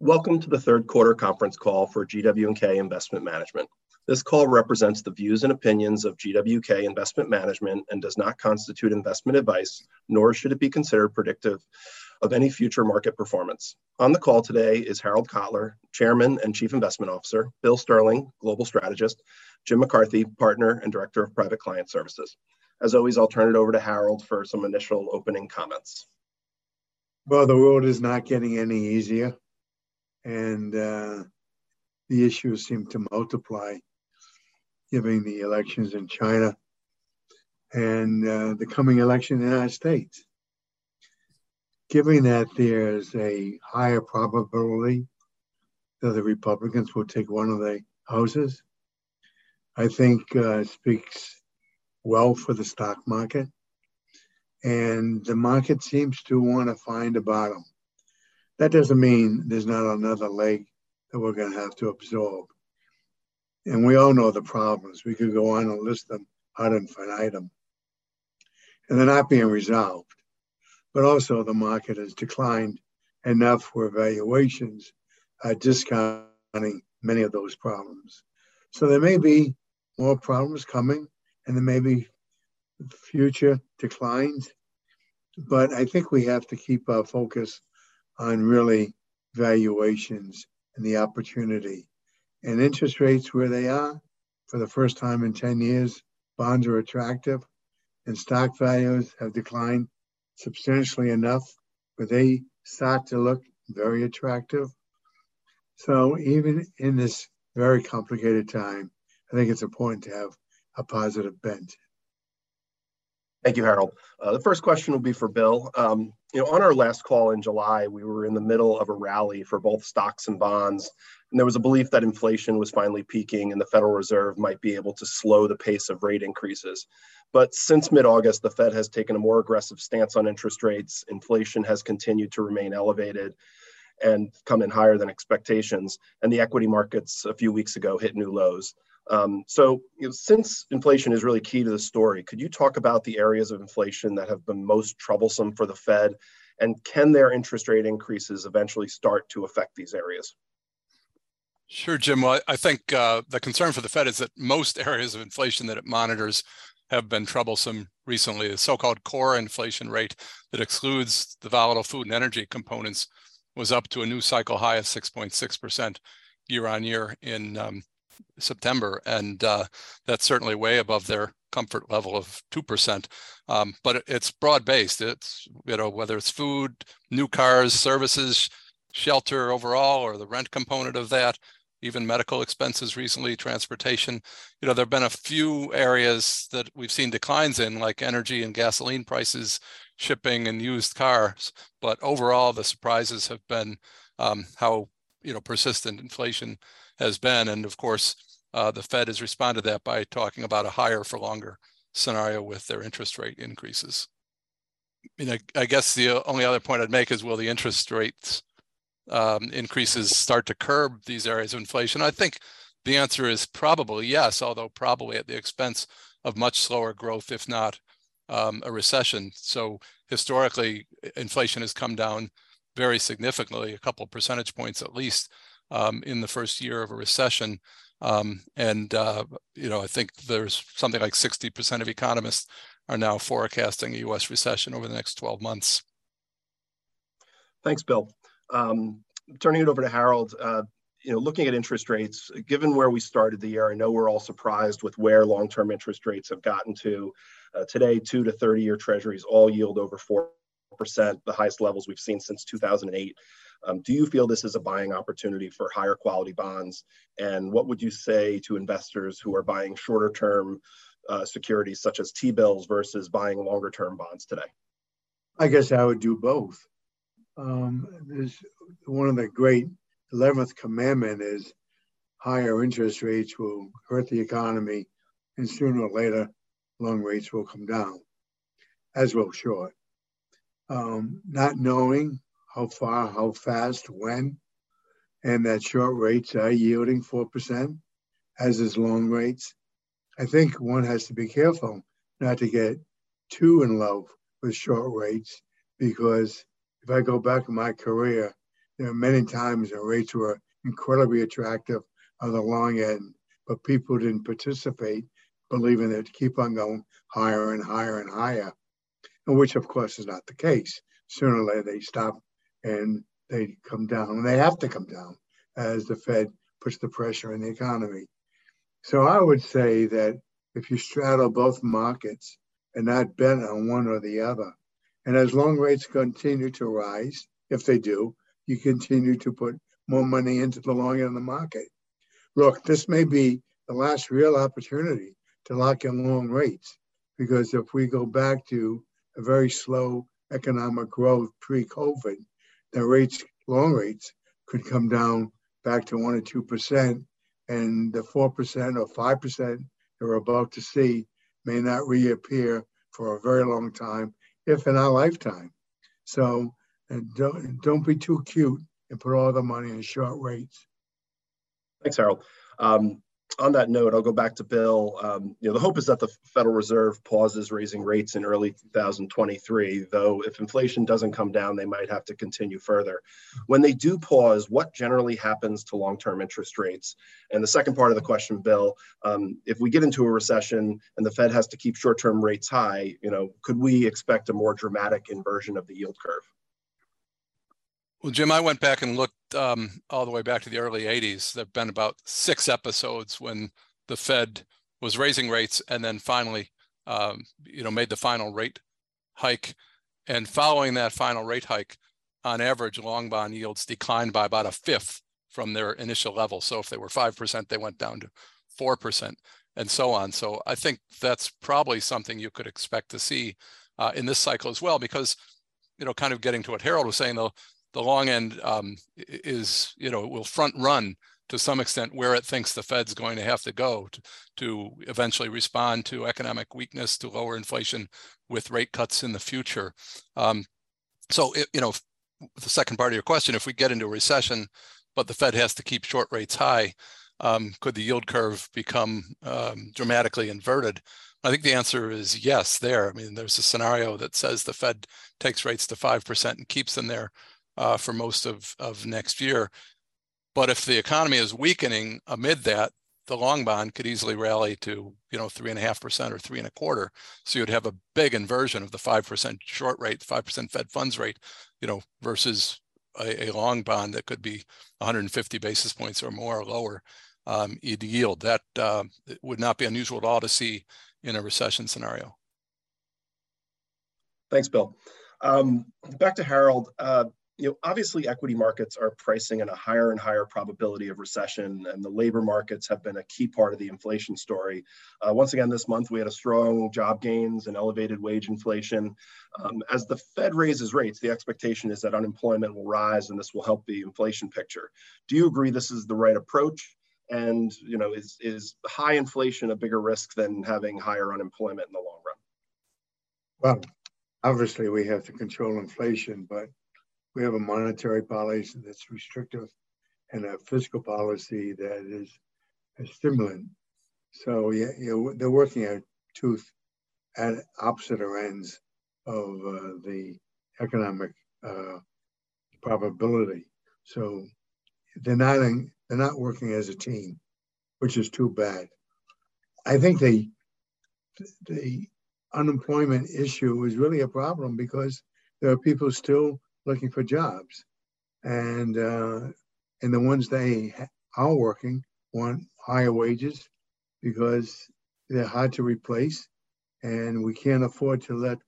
Welcome to the third quarter conference call for GW&K Investment Management. This call represents the views and opinions of GW&K Investment Management and does not constitute investment advice, nor should it be considered predictive of any future market performance. On the call today is Harold Kotler, Chairman and Chief Investment Officer, Bill Sterling, Global Strategist, Jim McCarthy, Partner and Director of Private Client Services. As always, I'll turn it over to Harold for some initial opening comments. Well, the world is not getting any easier and uh, the issues seem to multiply given the elections in China and uh, the coming election in the United States. Given that there's a higher probability that the Republicans will take one of the houses, I think uh, speaks well for the stock market. And the market seems to want to find a bottom. That doesn't mean there's not another leg that we're going to have to absorb. And we all know the problems. We could go on and list them ad infinitum. And they're not being resolved. But also, the market has declined enough where valuations are discounting many of those problems. So there may be more problems coming, and there may be future declines. But I think we have to keep our focus on really valuations and the opportunity. And interest rates where they are for the first time in 10 years, bonds are attractive and stock values have declined substantially enough where they start to look very attractive. So even in this very complicated time, I think it's important to have a positive bent. Thank you, Harold. Uh, the first question will be for Bill. Um, you know, on our last call in July, we were in the middle of a rally for both stocks and bonds, and there was a belief that inflation was finally peaking and the Federal Reserve might be able to slow the pace of rate increases. But since mid-August, the Fed has taken a more aggressive stance on interest rates. Inflation has continued to remain elevated and come in higher than expectations, and the equity markets a few weeks ago hit new lows. Um, so, you know, since inflation is really key to the story, could you talk about the areas of inflation that have been most troublesome for the Fed, and can their interest rate increases eventually start to affect these areas? Sure, Jim. Well, I think uh, the concern for the Fed is that most areas of inflation that it monitors have been troublesome recently. The so-called core inflation rate that excludes the volatile food and energy components was up to a new cycle high of 6.6% year on year in um, September, and uh, that's certainly way above their comfort level of two percent. Um, but it's broad based. It's you know whether it's food, new cars, services, shelter overall, or the rent component of that, even medical expenses recently, transportation. You know there have been a few areas that we've seen declines in, like energy and gasoline prices, shipping and used cars. But overall, the surprises have been um, how you know persistent inflation has been. And of course, uh, the Fed has responded to that by talking about a higher for longer scenario with their interest rate increases. I mean, I, I guess the only other point I'd make is will the interest rates um, increases start to curb these areas of inflation? I think the answer is probably yes, although probably at the expense of much slower growth, if not um, a recession. So historically, inflation has come down very significantly, a couple percentage points at least, um, in the first year of a recession. Um, and uh, you know, I think there's something like 60% of economists are now forecasting a U.S. recession over the next 12 months. Thanks, Bill. Um, turning it over to Harold. Uh, you know, looking at interest rates, given where we started the year, I know we're all surprised with where long-term interest rates have gotten to. Uh, today, two to 30-year Treasuries all yield over four percent, the highest levels we've seen since 2008. Um, do you feel this is a buying opportunity for higher quality bonds? And what would you say to investors who are buying shorter term uh, securities such as T-bills versus buying longer term bonds today? I guess I would do both. Um, there's one of the great 11th commandment is higher interest rates will hurt the economy and sooner or later long rates will come down, as will short. Um, not knowing how far, how fast, when, and that short rates are yielding 4%, as is long rates. I think one has to be careful not to get too in love with short rates because if I go back in my career, there are many times the rates were incredibly attractive on the long end, but people didn't participate, believing that to keep on going higher and higher and higher, and which of course is not the case. Sooner or later they stop and they come down, and they have to come down as the Fed puts the pressure in the economy. So I would say that if you straddle both markets and not bet on one or the other, and as long rates continue to rise, if they do, you continue to put more money into the long end of the market. Look, this may be the last real opportunity to lock in long rates because if we go back to a very slow economic growth pre-COVID, the rates, long rates, could come down back to one or two percent, and the four percent or five percent that we're about to see may not reappear for a very long time, if in our lifetime. So don't don't be too cute and put all the money in short rates. Thanks, Harold. Um, on that note, I'll go back to Bill. Um, you know, the hope is that the Federal Reserve pauses raising rates in early 2023, though if inflation doesn't come down, they might have to continue further. When they do pause, what generally happens to long-term interest rates? And the second part of the question, Bill, um, if we get into a recession and the Fed has to keep short-term rates high, you know, could we expect a more dramatic inversion of the yield curve? Well, Jim, I went back and looked um, all the way back to the early 80s. There have been about six episodes when the Fed was raising rates and then finally, um, you know, made the final rate hike. And following that final rate hike, on average, long bond yields declined by about a fifth from their initial level. So if they were 5%, they went down to 4% and so on. So I think that's probably something you could expect to see uh, in this cycle as well, because, you know, kind of getting to what Harold was saying, though, the long end um, is, you know, will front run to some extent where it thinks the Fed's going to have to go to, to eventually respond to economic weakness, to lower inflation with rate cuts in the future. Um, so, it, you know, the second part of your question, if we get into a recession, but the Fed has to keep short rates high, um, could the yield curve become um, dramatically inverted? I think the answer is yes. There, I mean, there's a scenario that says the Fed takes rates to five percent and keeps them there uh, for most of, of next year. But if the economy is weakening amid that, the long bond could easily rally to you know three and a half percent or three and a quarter. So you'd have a big inversion of the five percent short rate, five percent Fed funds rate, you know, versus a, a, long bond that could be 150 basis points or more or lower um, yield. That uh, would not be unusual at all to see in a recession scenario. Thanks, Bill. Um, back to Harold. Uh, you know, obviously equity markets are pricing in a higher and higher probability of recession, and the labor markets have been a key part of the inflation story. Uh, once again, this month we had a strong job gains and elevated wage inflation. Um, as the Fed raises rates, the expectation is that unemployment will rise, and this will help the inflation picture. Do you agree this is the right approach? And you know, is is high inflation a bigger risk than having higher unemployment in the long run? Well, obviously we have to control inflation, but we have a monetary policy that's restrictive and a fiscal policy that is a stimulant. So yeah, you they're working at tooth at opposite ends of uh, the economic uh, probability. So they're not in, they're not working as a team, which is too bad. I think the the unemployment issue is really a problem because there are people still looking for jobs, and uh, and the ones they are working want higher wages because they're hard to replace, and we can't afford to let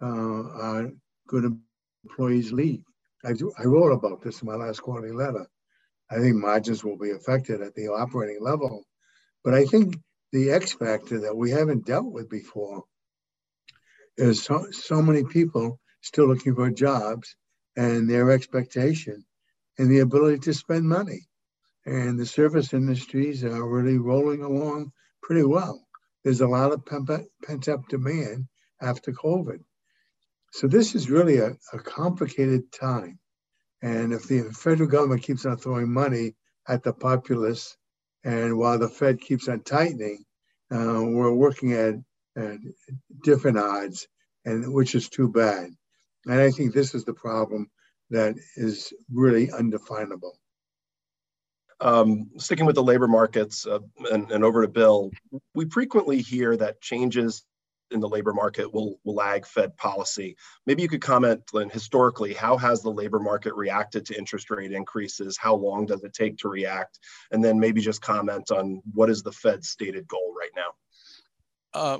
uh, our good employees leave. I, I wrote about this in my last quarterly letter. I think margins will be affected at the operating level, but I think the X factor that we haven't dealt with before is so, so many people still looking for jobs and their expectation and the ability to spend money. And the service industries are really rolling along pretty well. There's a lot of pent up demand after COVID. So this is really a, a complicated time. And if the federal government keeps on throwing money at the populace, and while the Fed keeps on tightening, uh, we're working at, at different odds, and which is too bad. And I think this is the problem that is really undefinable. Um, sticking with the labor markets uh, and, and over to Bill, we frequently hear that changes in the labor market will, will lag Fed policy. Maybe you could comment, Lynn, historically, how has the labor market reacted to interest rate increases? How long does it take to react? And then maybe just comment on what is the Fed's stated goal right now? Uh,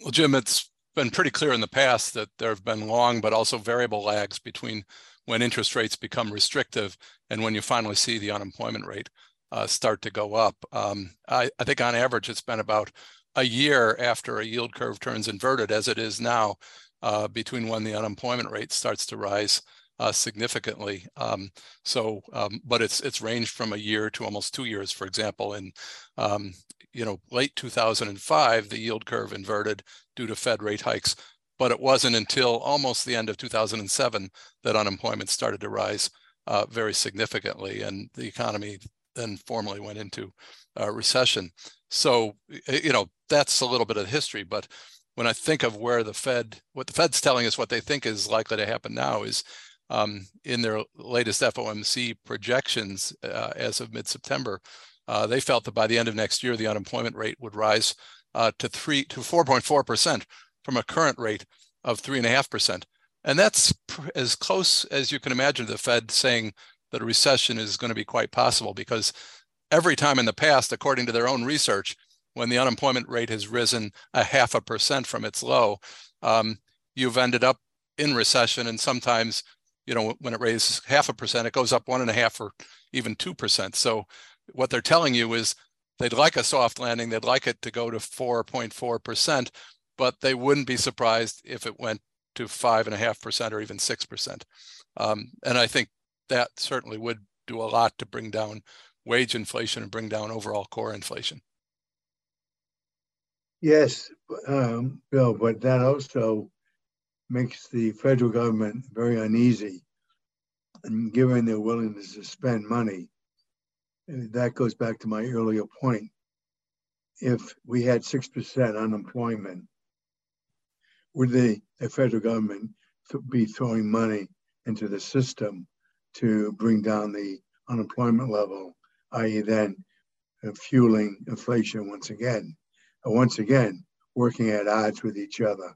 well, Jim, it's been pretty clear in the past that there have been long but also variable lags between when interest rates become restrictive and when you finally see the unemployment rate uh, start to go up. Um, I, I, think on average it's been about a year after a yield curve turns inverted, as it is now, uh, between when the unemployment rate starts to rise uh, significantly. Um, so, um, but it's it's ranged from a year to almost two years. For example, in um, you know late 2005, the yield curve inverted due to Fed rate hikes, but it wasn't until almost the end of 2007 that unemployment started to rise uh, very significantly, and the economy then formally went into recession. So, you know, that's a little bit of history. But when I think of where the Fed, what the Fed's telling us, what they think is likely to happen now is um, in their latest FOMC projections uh, as of mid-September, uh, they felt that by the end of next year, the unemployment rate would rise uh, to three to 4.4 percent from a current rate of three and a half percent, and that's as close as you can imagine the Fed saying that a recession is going to be quite possible because every time in the past, according to their own research, when the unemployment rate has risen a half a percent from its low, um, you've ended up in recession. And sometimes, you know, when it raises half a percent, it goes up one and a half or even two percent. So what they're telling you is they'd like a soft landing, they'd like it to go to 4.4 percent, but they wouldn't be surprised if it went to five and a half percent or even six percent. Um, and I think that certainly would do a lot to bring down wage inflation and bring down overall core inflation. Yes, um, Bill, but that also makes the federal government very uneasy. And given their willingness to spend money, that goes back to my earlier point. If we had 6% unemployment, would the, federal government be throwing money into the system to bring down the unemployment level i.e., then uh, fueling inflation once again. Uh, once again, working at odds with each other.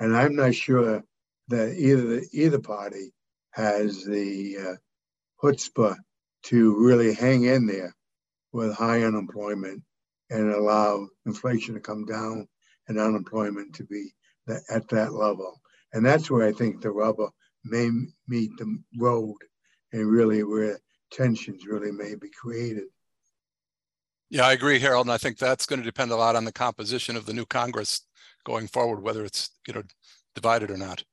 And I'm not sure that either either party has the uh, chutzpah to really hang in there with high unemployment and allow inflation to come down and unemployment to be at that level. And that's where I think the rubber may meet the road and really where tensions really may be created. Yeah, I agree, Harold, and I think that's going to depend a lot on the composition of the new Congress going forward, whether it's you know divided or not.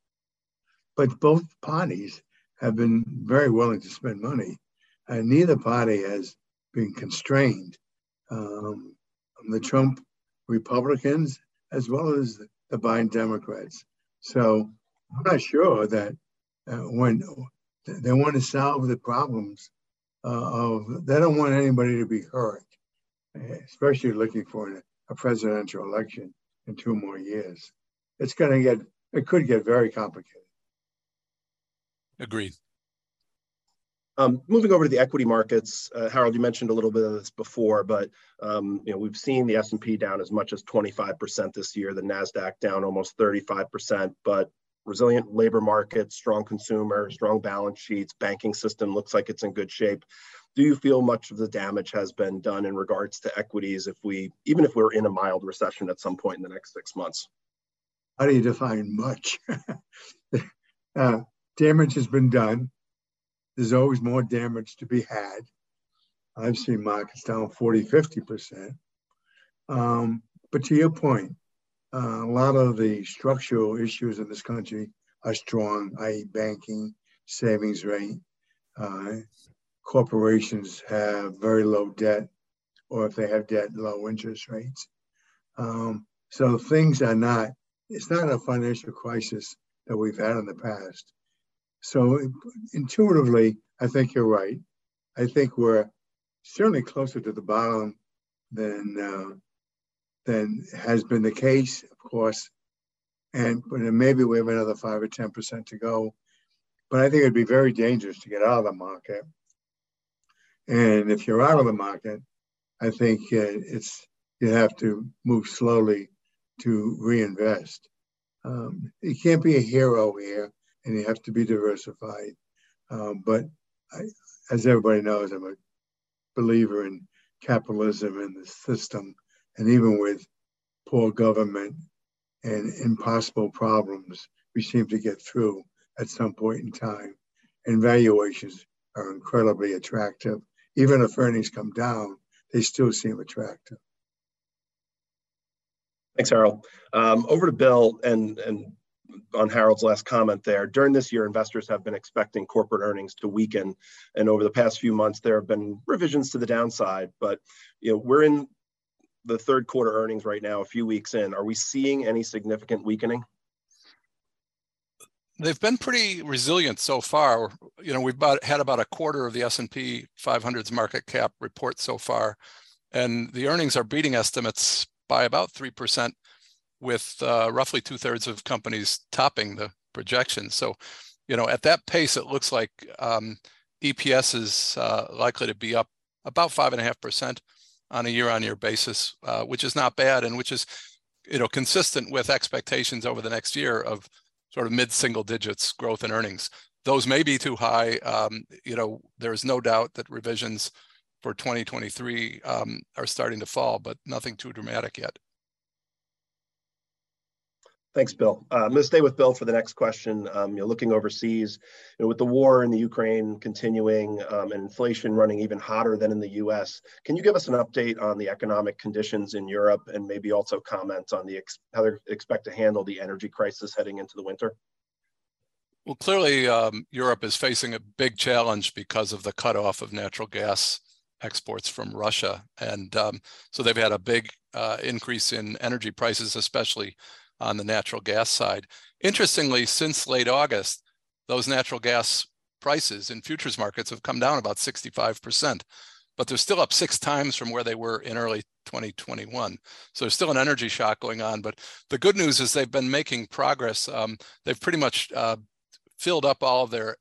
But both parties have been very willing to spend money, and neither party has been constrained. Um, the Trump Republicans as well as the Biden Democrats. So I'm not sure that uh, when they want to solve the problems uh, of they don't want anybody to be hurt, especially looking for a presidential election in two more years. It's going to get it could get very complicated. Agreed. Um, moving over to the equity markets, uh, Harold, you mentioned a little bit of this before, but um, you know we've seen the S&P down as much as 25% this year, the Nasdaq down almost 35%, but resilient labor market, strong consumer, strong balance sheets, banking system looks like it's in good shape. Do you feel much of the damage has been done in regards to equities if we, even if we're in a mild recession at some point in the next six months? How do you define much? uh, damage has been done. There's always more damage to be had. I've seen markets down 40, 50%. Um, but to your point, uh, a lot of the structural issues in this country are strong, i.e., banking, savings rate. Uh, corporations have very low debt, or if they have debt, low interest rates. Um, so things are not, it's not a financial crisis that we've had in the past. So intuitively, I think you're right. I think we're certainly closer to the bottom than uh, than has been the case, of course. And maybe we have another five or ten percent to go. but I think it'd be very dangerous to get out of the market. And if you're out of the market, I think uh, it's you have to move slowly to reinvest. Um, you can't be a hero here, and you have to be diversified. Um, but I, as everybody knows, I'm a believer in capitalism and the system, and even with poor government and impossible problems, we seem to get through at some point in time. And valuations are incredibly attractive. Even if earnings come down, they still seem attractive. Thanks, Harold. Um, over to Bill and and on Harold's last comment there. During this year, investors have been expecting corporate earnings to weaken, and over the past few months, there have been revisions to the downside. But you know, we're in the third quarter earnings right now, a few weeks in. Are we seeing any significant weakening? They've been pretty resilient so far. You know, we've about, had about a quarter of the S&P 500's market cap report so far, and the earnings are beating estimates by about 3% with uh, roughly two thirds of companies topping the projections. So, you know, at that pace, it looks like um, EPS is uh, likely to be up about five and a half percent on a year-on-year basis, uh, which is not bad, and which is, you know, consistent with expectations over the next year of sort of mid-single digits growth in earnings. Those may be too high. Um, you know, there's no doubt that revisions for 2023 um, are starting to fall, but nothing too dramatic yet. Thanks, Bill. Uh, I'm going to stay with Bill for the next question. Um, you are looking overseas, you know, with the war in the Ukraine continuing um, and inflation running even hotter than in the U.S., can you give us an update on the economic conditions in Europe and maybe also comment on the how they expect to handle the energy crisis heading into the winter? Well, clearly, um, Europe is facing a big challenge because of the cutoff of natural gas exports from Russia. And um, so they've had a big uh, increase in energy prices, especially on the natural gas side. Interestingly, since late August, those natural gas prices in futures markets have come down about 65%, but they're still up six times from where they were in early 2021. So there's still an energy shock going on. But the good news is they've been making progress. Um, they've pretty much uh, filled up all of their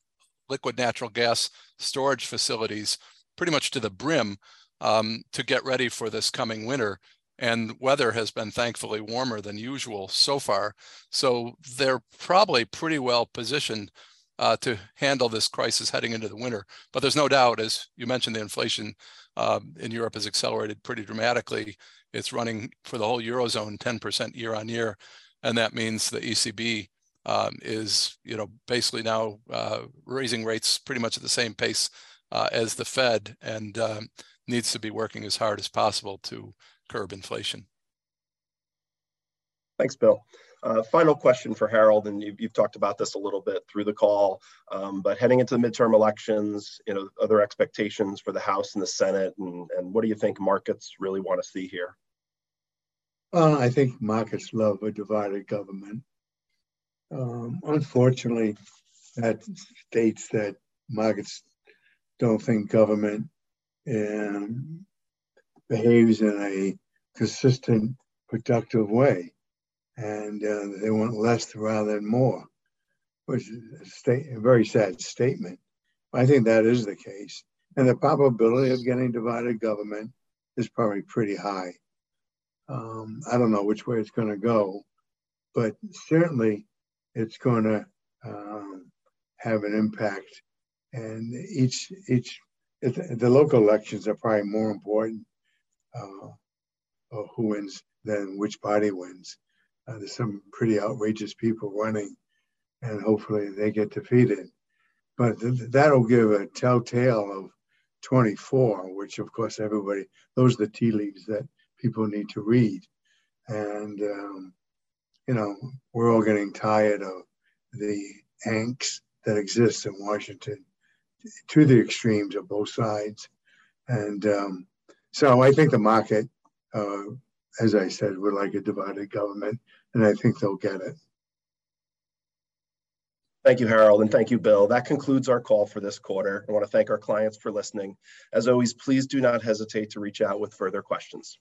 liquid natural gas storage facilities pretty much to the brim um, to get ready for this coming winter. And weather has been thankfully warmer than usual so far. So they're probably pretty well positioned uh, to handle this crisis heading into the winter. But there's no doubt, as you mentioned, the inflation uh, in Europe has accelerated pretty dramatically. It's running for the whole Eurozone 10% year on year. And that means the ECB um, is, you know, basically now uh, raising rates pretty much at the same pace uh, as the Fed and um, needs to be working as hard as possible to curb inflation. Thanks, Bill. Uh, final question for Harold, and you've, you've, talked about this a little bit through the call, um, but heading into the midterm elections, you know, other expectations for the House and the Senate, and, and what do you think markets really want to see here? Well, I think markets love a divided government. Um, unfortunately, that states that markets don't think government um, behaves in a consistent, productive way. And uh, they want less rather than more, which is a, a very sad statement. I think that is the case. And the probability of getting divided government is probably pretty high. Um, I don't know which way it's going to go, but certainly it's going to um, have an impact and each each the local elections are probably more important uh, who wins then, which party wins. Uh, there's some pretty outrageous people running, and hopefully they get defeated. But th- that'll give a telltale of 24, which of course everybody those are the tea leaves that people need to read, and um, you know we're all getting tired of the angst that exists in Washington to the extremes of both sides. And um, so I think the market, uh, as I said, would like a divided government, and I think they'll get it. Thank you, Harold, and thank you, Bill. That concludes our call for this quarter. I want to thank our clients for listening. As always, please do not hesitate to reach out with further questions.